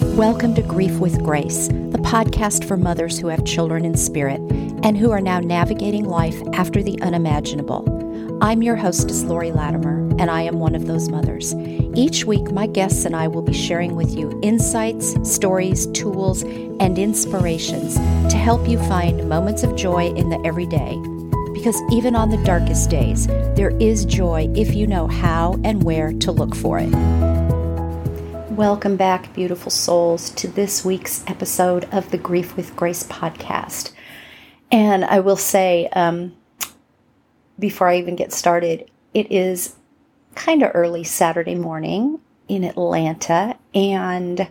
Welcome to Grief with Grace, the podcast for mothers who have children in spirit and who are now navigating life after the unimaginable. I'm your hostess, Lori Latimer, and I am one of those mothers. Each week, my guests and I will be sharing with you insights, stories, tools, and inspirations to help you find moments of joy in the everyday. Because even on the darkest days, there is joy if you know how and where to look for it. Welcome back, beautiful souls, to this week's episode of the Grief with Grace podcast. And I will say, um, before I even get started, it is kind of early Saturday morning in Atlanta, and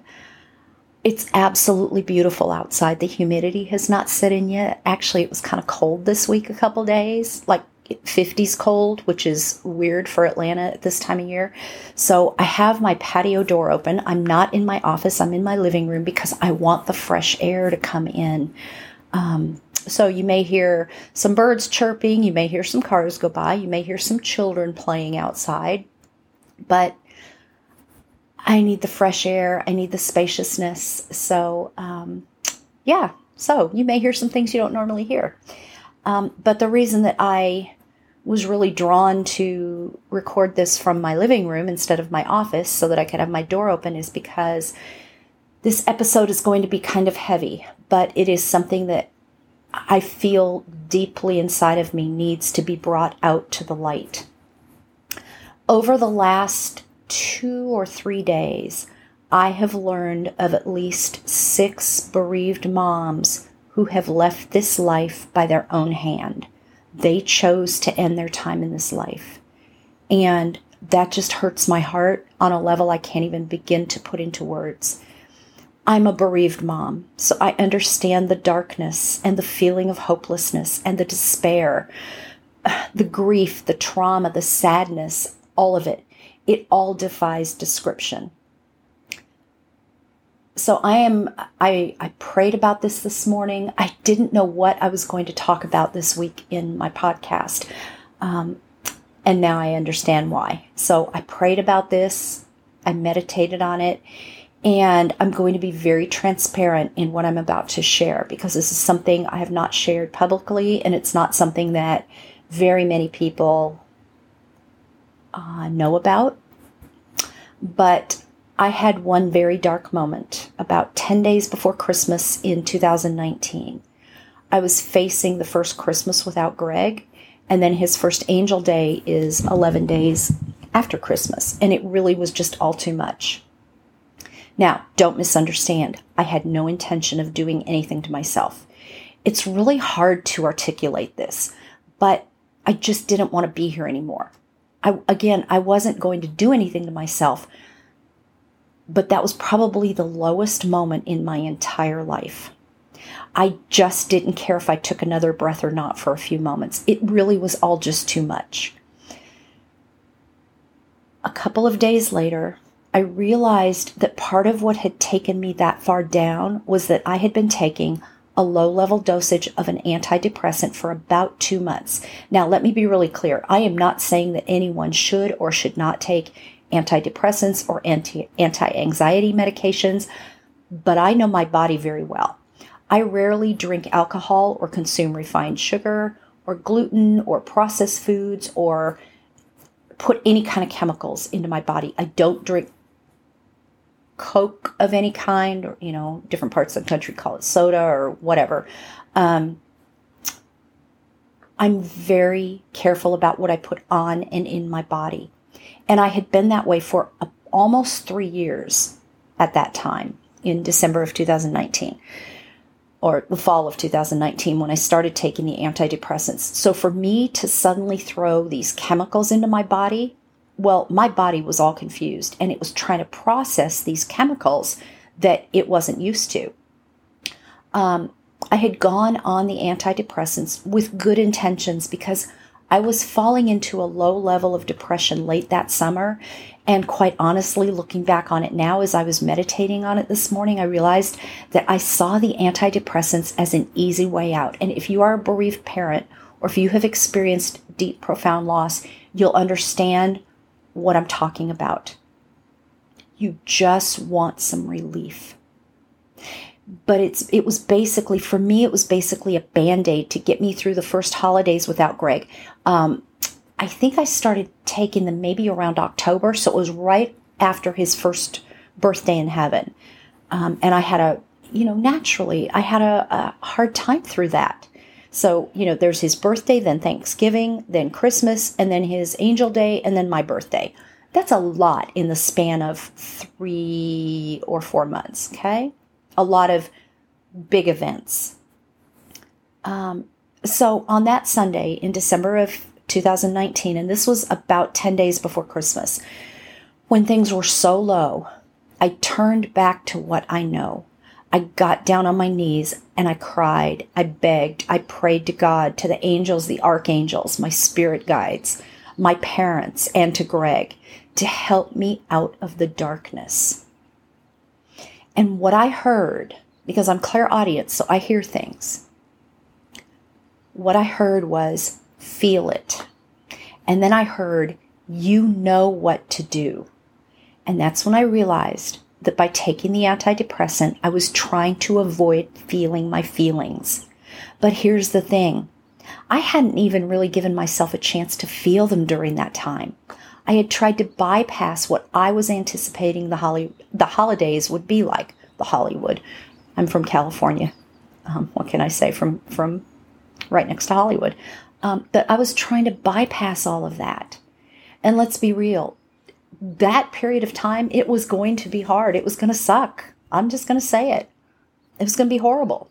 it's absolutely beautiful outside. The humidity has not set in yet. Actually, it was kind of cold this week, a couple days, like 50s cold, which is weird for Atlanta at this time of year. So I have my patio door open. I'm not in my office, I'm in my living room because I want the fresh air to come in. Um, so you may hear some birds chirping, you may hear some cars go by, you may hear some children playing outside, but I need the fresh air, I need the spaciousness. So, um, yeah, so you may hear some things you don't normally hear. Um, but the reason that I was really drawn to record this from my living room instead of my office so that I could have my door open is because this episode is going to be kind of heavy, but it is something that I feel deeply inside of me needs to be brought out to the light. Over the last two or three days, I have learned of at least six bereaved moms who have left this life by their own hand. They chose to end their time in this life. And that just hurts my heart on a level I can't even begin to put into words. I'm a bereaved mom, so I understand the darkness and the feeling of hopelessness and the despair, the grief, the trauma, the sadness, all of it. It all defies description so I am I I prayed about this this morning. I didn't know what I was going to talk about this week in my podcast. Um, and now I understand why. So I prayed about this, I meditated on it, and I'm going to be very transparent in what I'm about to share because this is something I have not shared publicly, and it's not something that very many people uh, know about. But I had one very dark moment about 10 days before Christmas in 2019. I was facing the first Christmas without Greg, and then his first angel day is 11 days after Christmas, and it really was just all too much. Now, don't misunderstand, I had no intention of doing anything to myself. It's really hard to articulate this, but I just didn't want to be here anymore. I, again, I wasn't going to do anything to myself but that was probably the lowest moment in my entire life. I just didn't care if I took another breath or not for a few moments. It really was all just too much. A couple of days later, I realized that part of what had taken me that far down was that I had been taking a low level dosage of an antidepressant for about two months. Now, let me be really clear. I am not saying that anyone should or should not take antidepressants or anti anxiety medications, but I know my body very well. I rarely drink alcohol or consume refined sugar or gluten or processed foods or put any kind of chemicals into my body. I don't drink Coke of any kind, or, you know, different parts of the country call it soda or whatever. Um, I'm very careful about what I put on and in my body. And I had been that way for a, almost three years at that time in December of 2019 or the fall of 2019 when I started taking the antidepressants. So for me to suddenly throw these chemicals into my body, well, my body was all confused and it was trying to process these chemicals that it wasn't used to. Um, I had gone on the antidepressants with good intentions because I was falling into a low level of depression late that summer. And quite honestly, looking back on it now, as I was meditating on it this morning, I realized that I saw the antidepressants as an easy way out. And if you are a bereaved parent, or if you have experienced deep, profound loss, you'll understand what I'm talking about. You just want some relief. But it's it was basically for me it was basically a band-aid to get me through the first holidays without Greg. Um, I think I started taking them maybe around October, so it was right after his first birthday in heaven. Um, and I had a, you know, naturally, I had a, a hard time through that. So, you know, there's his birthday, then Thanksgiving, then Christmas, and then his angel day, and then my birthday. That's a lot in the span of three or four months, okay? A lot of big events. Um, so, on that Sunday in December of 2019, and this was about 10 days before Christmas, when things were so low, I turned back to what I know. I got down on my knees and I cried. I begged. I prayed to God, to the angels, the archangels, my spirit guides, my parents, and to Greg to help me out of the darkness. And what I heard, because I'm clairaudient, so I hear things, what I heard was, feel it. And then I heard, you know what to do. And that's when I realized that by taking the antidepressant, I was trying to avoid feeling my feelings. But here's the thing I hadn't even really given myself a chance to feel them during that time. I had tried to bypass what I was anticipating the, Holly, the holidays would be like, the Hollywood. I'm from California. Um, what can I say? From, from right next to Hollywood. Um, but I was trying to bypass all of that. And let's be real, that period of time, it was going to be hard. It was going to suck. I'm just going to say it. It was going to be horrible.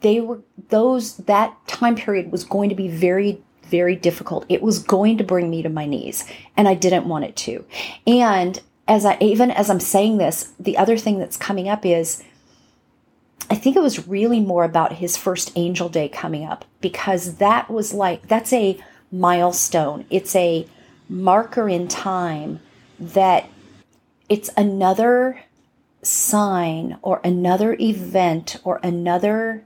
They were, those, that time period was going to be very, very difficult. It was going to bring me to my knees, and I didn't want it to. And as I, even as I'm saying this, the other thing that's coming up is, I think it was really more about his first angel day coming up because that was like, that's a milestone. It's a, marker in time that it's another sign or another event or another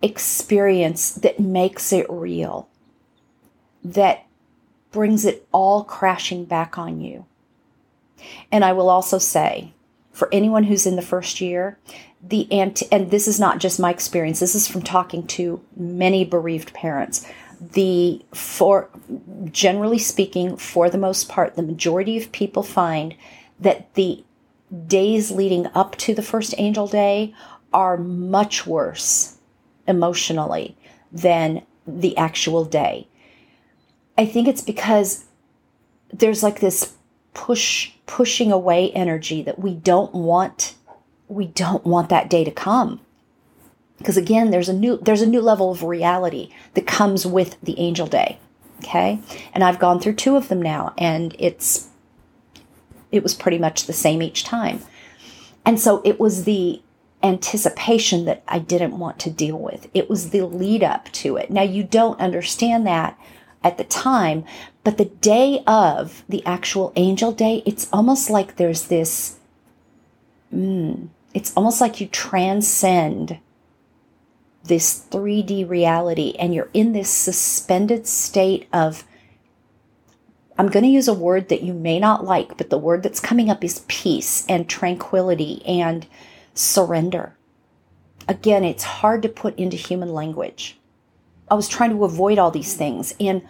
experience that makes it real, that brings it all crashing back on you. And I will also say, for anyone who's in the first year, the and this is not just my experience, this is from talking to many bereaved parents the for generally speaking for the most part the majority of people find that the days leading up to the first angel day are much worse emotionally than the actual day i think it's because there's like this push pushing away energy that we don't want we don't want that day to come. Because again there's a new there's a new level of reality that comes with the angel day okay? And i've gone through two of them now and it's it was pretty much the same each time. And so it was the anticipation that i didn't want to deal with. It was the lead up to it. Now you don't understand that at the time but the day of the actual angel day it's almost like there's this mm, it's almost like you transcend this 3D reality and you're in this suspended state of I'm going to use a word that you may not like, but the word that's coming up is peace and tranquility and surrender. Again, it's hard to put into human language. I was trying to avoid all these things and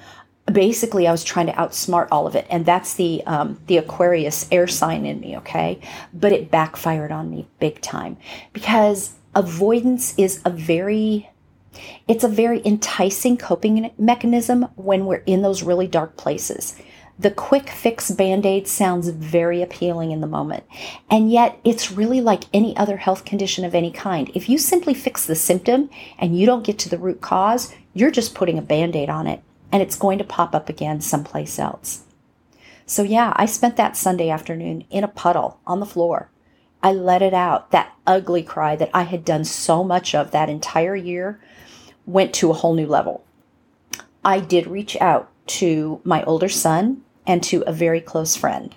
basically I was trying to outsmart all of it and that's the um, the Aquarius air sign in me, okay? But it backfired on me big time because avoidance is a very it's a very enticing coping mechanism when we're in those really dark places. The quick fix band aid sounds very appealing in the moment. And yet, it's really like any other health condition of any kind. If you simply fix the symptom and you don't get to the root cause, you're just putting a band aid on it and it's going to pop up again someplace else. So, yeah, I spent that Sunday afternoon in a puddle on the floor I let it out. That ugly cry that I had done so much of that entire year went to a whole new level. I did reach out to my older son and to a very close friend.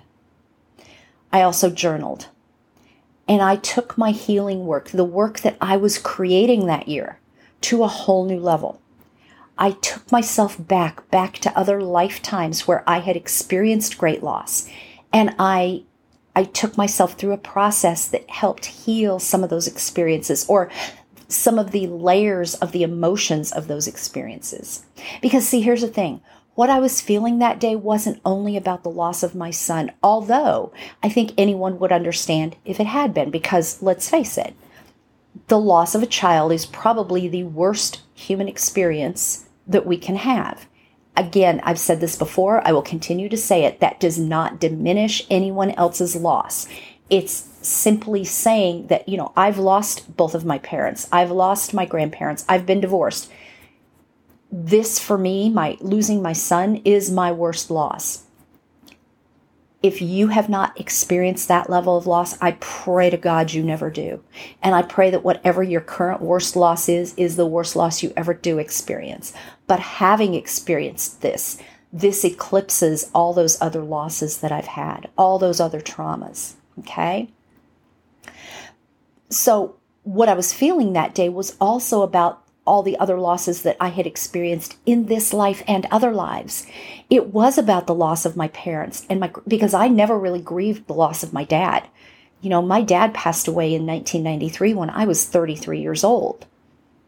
I also journaled. And I took my healing work, the work that I was creating that year, to a whole new level. I took myself back, back to other lifetimes where I had experienced great loss. And I I took myself through a process that helped heal some of those experiences or some of the layers of the emotions of those experiences. Because, see, here's the thing what I was feeling that day wasn't only about the loss of my son, although I think anyone would understand if it had been, because let's face it, the loss of a child is probably the worst human experience that we can have. Again, I've said this before, I will continue to say it. That does not diminish anyone else's loss. It's simply saying that, you know, I've lost both of my parents, I've lost my grandparents, I've been divorced. This for me, my losing my son is my worst loss. If you have not experienced that level of loss, I pray to God you never do. And I pray that whatever your current worst loss is, is the worst loss you ever do experience. But having experienced this, this eclipses all those other losses that I've had, all those other traumas. Okay? So, what I was feeling that day was also about all the other losses that I had experienced in this life and other lives. It was about the loss of my parents and my because I never really grieved the loss of my dad. You know, my dad passed away in 1993 when I was 33 years old.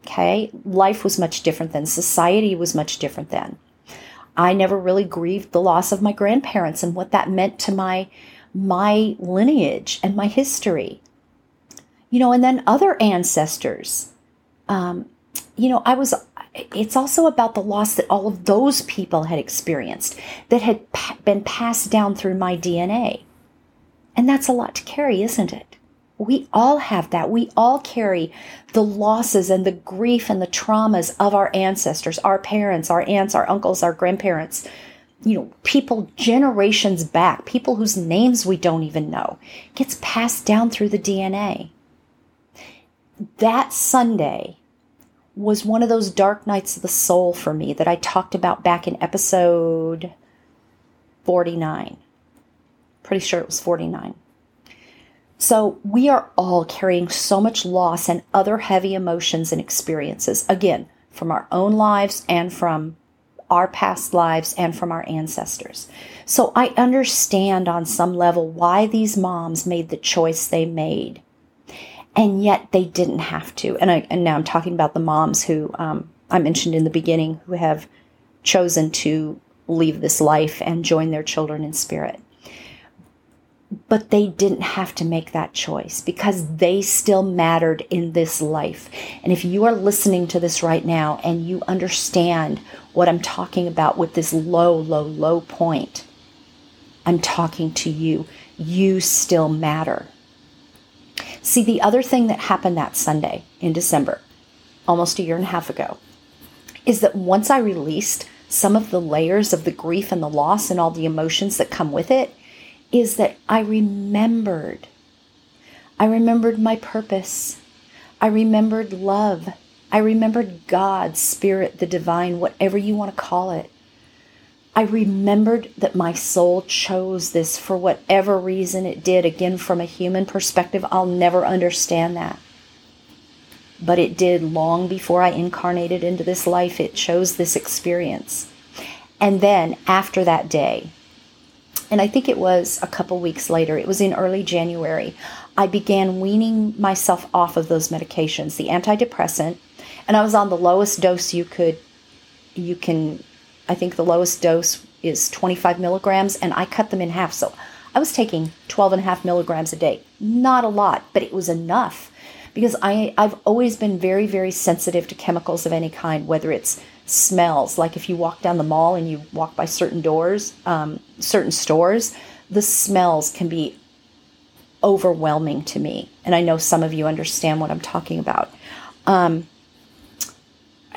Okay? Life was much different then. Society was much different then. I never really grieved the loss of my grandparents and what that meant to my my lineage and my history. You know, and then other ancestors. Um, you know, I was, it's also about the loss that all of those people had experienced that had been passed down through my DNA. And that's a lot to carry, isn't it? We all have that. We all carry the losses and the grief and the traumas of our ancestors, our parents, our aunts, our uncles, our grandparents, you know, people generations back, people whose names we don't even know, gets passed down through the DNA. That Sunday was one of those dark nights of the soul for me that I talked about back in episode 49. Pretty sure it was 49. So we are all carrying so much loss and other heavy emotions and experiences, again, from our own lives and from our past lives and from our ancestors. So I understand on some level why these moms made the choice they made. And yet they didn't have to. And, I, and now I'm talking about the moms who um, I mentioned in the beginning who have chosen to leave this life and join their children in spirit. But they didn't have to make that choice because they still mattered in this life. And if you are listening to this right now and you understand what I'm talking about with this low, low, low point, I'm talking to you. You still matter. See, the other thing that happened that Sunday in December, almost a year and a half ago, is that once I released some of the layers of the grief and the loss and all the emotions that come with it, is that I remembered. I remembered my purpose. I remembered love. I remembered God, Spirit, the divine, whatever you want to call it. I remembered that my soul chose this for whatever reason it did. Again, from a human perspective, I'll never understand that. But it did long before I incarnated into this life. It chose this experience. And then after that day, and I think it was a couple weeks later, it was in early January, I began weaning myself off of those medications, the antidepressant, and I was on the lowest dose you could you can I think the lowest dose is 25 milligrams, and I cut them in half. So I was taking 12 and a half milligrams a day. Not a lot, but it was enough because I, I've always been very, very sensitive to chemicals of any kind, whether it's smells. Like if you walk down the mall and you walk by certain doors, um, certain stores, the smells can be overwhelming to me. And I know some of you understand what I'm talking about. Um,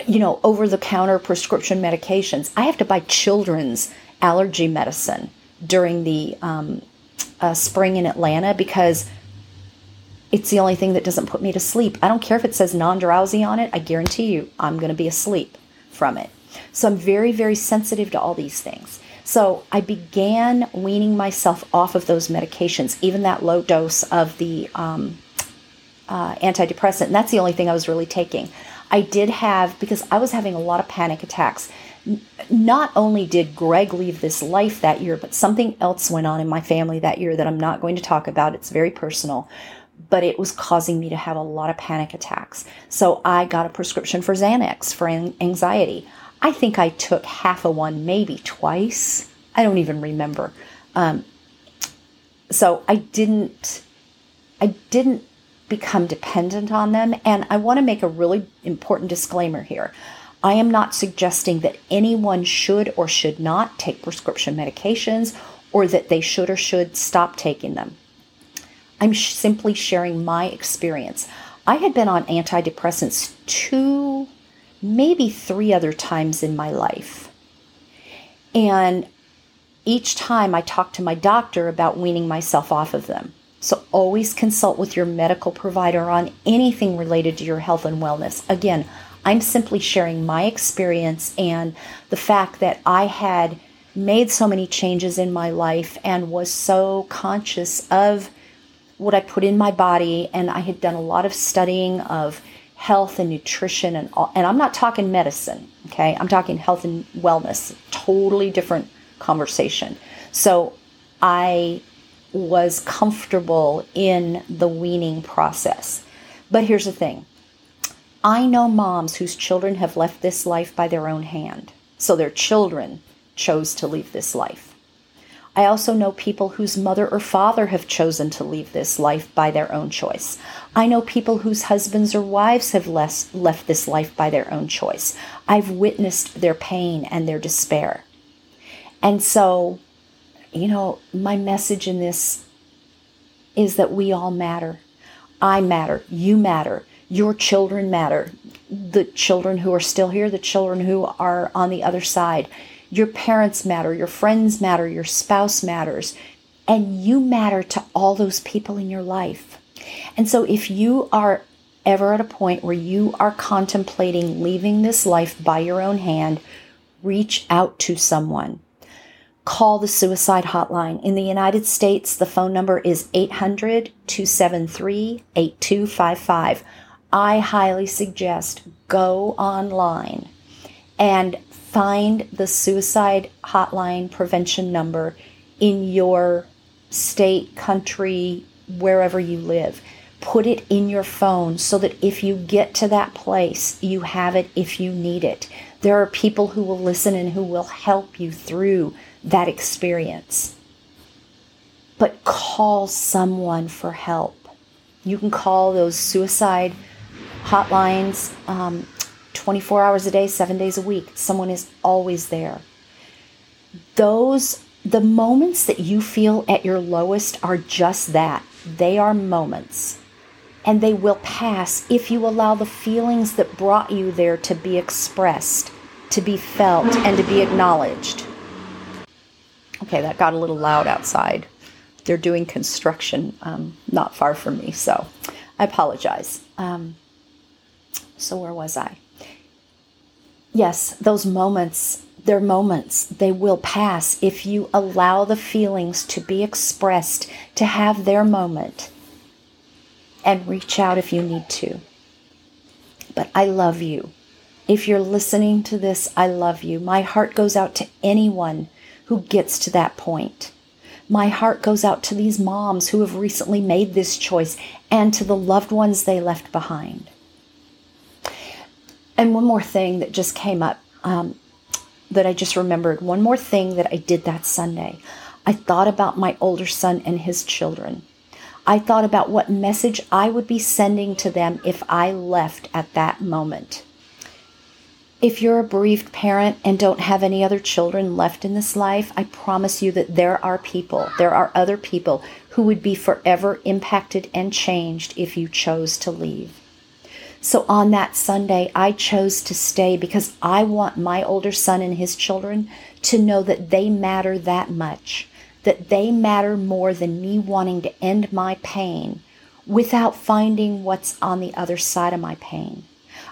you know, over the counter prescription medications. I have to buy children's allergy medicine during the um, uh, spring in Atlanta because it's the only thing that doesn't put me to sleep. I don't care if it says non drowsy on it, I guarantee you I'm going to be asleep from it. So I'm very, very sensitive to all these things. So I began weaning myself off of those medications, even that low dose of the um, uh, antidepressant. And that's the only thing I was really taking. I did have, because I was having a lot of panic attacks, not only did Greg leave this life that year, but something else went on in my family that year that I'm not going to talk about. It's very personal, but it was causing me to have a lot of panic attacks. So I got a prescription for Xanax for anxiety. I think I took half a one, maybe twice. I don't even remember. Um, so I didn't, I didn't become dependent on them. And I want to make a really important disclaimer here. I am not suggesting that anyone should or should not take prescription medications or that they should or should stop taking them. I'm sh- simply sharing my experience. I had been on antidepressants two, maybe three other times in my life. And each time I talked to my doctor about weaning myself off of them. So always consult with your medical provider on anything related to your health and wellness. Again, I'm simply sharing my experience and the fact that I had made so many changes in my life and was so conscious of what I put in my body. And I had done a lot of studying of health and nutrition and all, and I'm not talking medicine, okay? I'm talking health and wellness, totally different conversation. So I was comfortable in the weaning process. But here's the thing I know moms whose children have left this life by their own hand. So their children chose to leave this life. I also know people whose mother or father have chosen to leave this life by their own choice. I know people whose husbands or wives have less, left this life by their own choice. I've witnessed their pain and their despair. And so, you know, my message in this is that we all matter. I matter. You matter your children matter. The children who are still here, the children who are on the other side. Your parents matter, your friends matter, your spouse matters, and you matter to all those people in your life. And so if you are ever at a point where you are contemplating leaving this life by your own hand, reach out to someone. Call the suicide hotline. In the United States, the phone number is 800 273 8255. I highly suggest go online and find the suicide hotline prevention number in your state, country, wherever you live. Put it in your phone so that if you get to that place, you have it if you need it. There are people who will listen and who will help you through that experience. But call someone for help. You can call those suicide hotlines um, 24 hours a day, seven days a week. Someone is always there. Those, the moments that you feel at your lowest are just that. They are moments. And they will pass if you allow the feelings that brought you there to be expressed, to be felt, and to be acknowledged. Okay, that got a little loud outside. They're doing construction um, not far from me, so I apologize. Um, so, where was I? Yes, those moments, they're moments. They will pass if you allow the feelings to be expressed, to have their moment, and reach out if you need to. But I love you. If you're listening to this, I love you. My heart goes out to anyone who gets to that point. My heart goes out to these moms who have recently made this choice and to the loved ones they left behind. And one more thing that just came up um, that I just remembered one more thing that I did that Sunday. I thought about my older son and his children. I thought about what message I would be sending to them if I left at that moment. If you're a bereaved parent and don't have any other children left in this life, I promise you that there are people, there are other people who would be forever impacted and changed if you chose to leave. So on that Sunday, I chose to stay because I want my older son and his children to know that they matter that much, that they matter more than me wanting to end my pain without finding what's on the other side of my pain.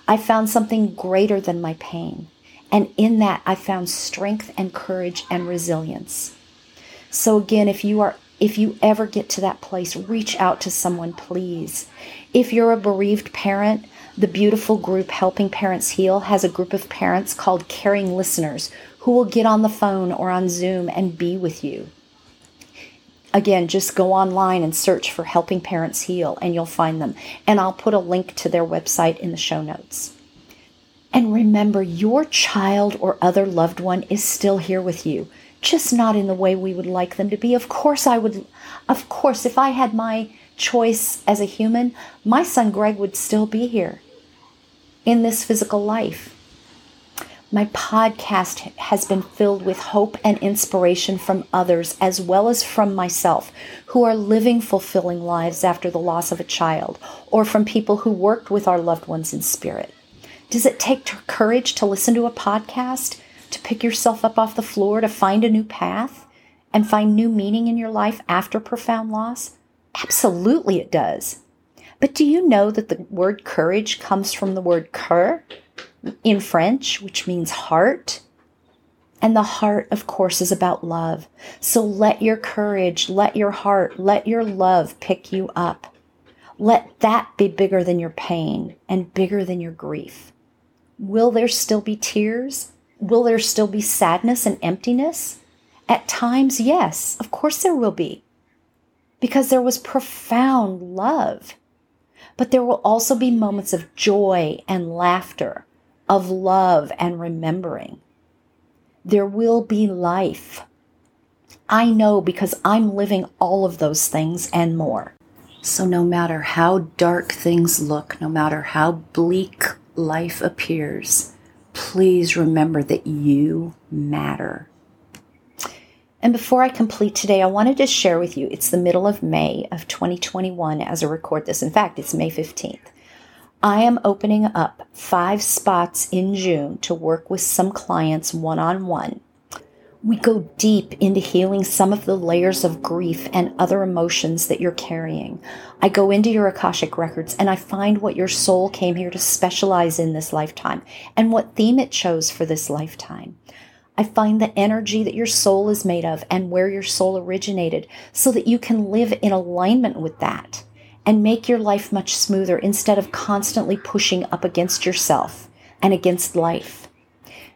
I found something greater than my pain. And in that, I found strength and courage and resilience. So again, if you are if you ever get to that place, reach out to someone, please. If you're a bereaved parent, The beautiful group Helping Parents Heal has a group of parents called Caring Listeners who will get on the phone or on Zoom and be with you. Again, just go online and search for Helping Parents Heal and you'll find them. And I'll put a link to their website in the show notes. And remember, your child or other loved one is still here with you, just not in the way we would like them to be. Of course, I would, of course, if I had my choice as a human, my son Greg would still be here in this physical life. My podcast has been filled with hope and inspiration from others as well as from myself who are living fulfilling lives after the loss of a child or from people who worked with our loved ones in spirit. Does it take courage to listen to a podcast, to pick yourself up off the floor, to find a new path, and find new meaning in your life after profound loss? Absolutely, it does. But do you know that the word courage comes from the word cœur in French, which means heart? And the heart, of course, is about love. So let your courage, let your heart, let your love pick you up. Let that be bigger than your pain and bigger than your grief. Will there still be tears? Will there still be sadness and emptiness? At times, yes, of course there will be, because there was profound love. But there will also be moments of joy and laughter, of love and remembering. There will be life. I know because I'm living all of those things and more. So, no matter how dark things look, no matter how bleak life appears, please remember that you matter. And before I complete today, I wanted to share with you it's the middle of May of 2021 as I record this. In fact, it's May 15th. I am opening up five spots in June to work with some clients one on one we go deep into healing some of the layers of grief and other emotions that you're carrying. I go into your Akashic records and I find what your soul came here to specialize in this lifetime and what theme it chose for this lifetime. I find the energy that your soul is made of and where your soul originated so that you can live in alignment with that and make your life much smoother instead of constantly pushing up against yourself and against life.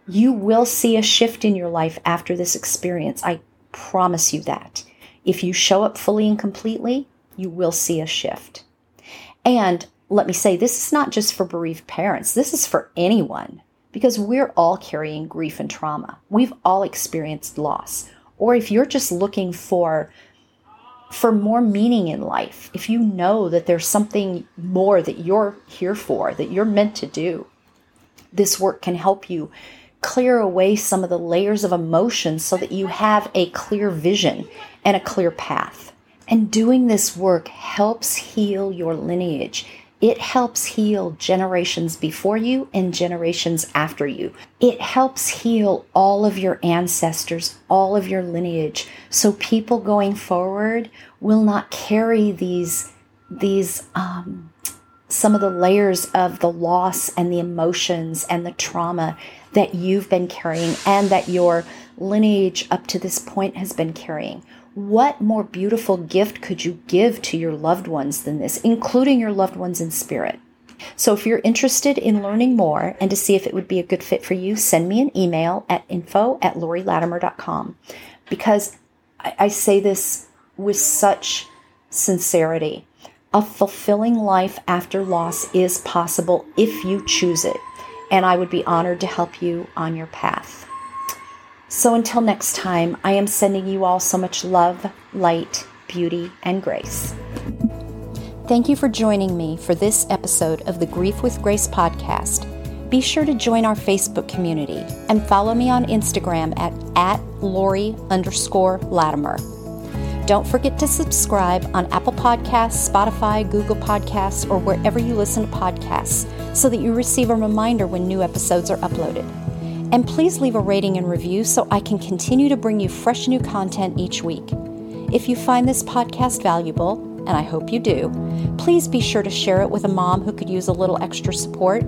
You will see a shift in your life after this experience. I promise you that. If you show up fully and completely, you will see a shift. And let me say, this is not just for bereaved parents, this is for anyone because we're all carrying grief and trauma. We've all experienced loss. Or if you're just looking for for more meaning in life, if you know that there's something more that you're here for, that you're meant to do, this work can help you clear away some of the layers of emotion so that you have a clear vision and a clear path. And doing this work helps heal your lineage. It helps heal generations before you and generations after you. It helps heal all of your ancestors, all of your lineage, so people going forward will not carry these these um, some of the layers of the loss and the emotions and the trauma that you've been carrying and that your lineage up to this point has been carrying. What more beautiful gift could you give to your loved ones than this, including your loved ones in spirit? So, if you're interested in learning more and to see if it would be a good fit for you, send me an email at info at lorilatimer.com because I, I say this with such sincerity. A fulfilling life after loss is possible if you choose it and I would be honored to help you on your path. So until next time, I am sending you all so much love, light, beauty, and grace. Thank you for joining me for this episode of the Grief with Grace podcast. Be sure to join our Facebook community and follow me on Instagram at, at Lori underscore Latimer. Don't forget to subscribe on Apple Podcasts, Spotify, Google Podcasts, or wherever you listen to podcasts so that you receive a reminder when new episodes are uploaded. And please leave a rating and review so I can continue to bring you fresh new content each week. If you find this podcast valuable, and I hope you do, please be sure to share it with a mom who could use a little extra support.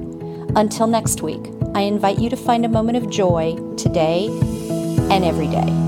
Until next week, I invite you to find a moment of joy today and every day.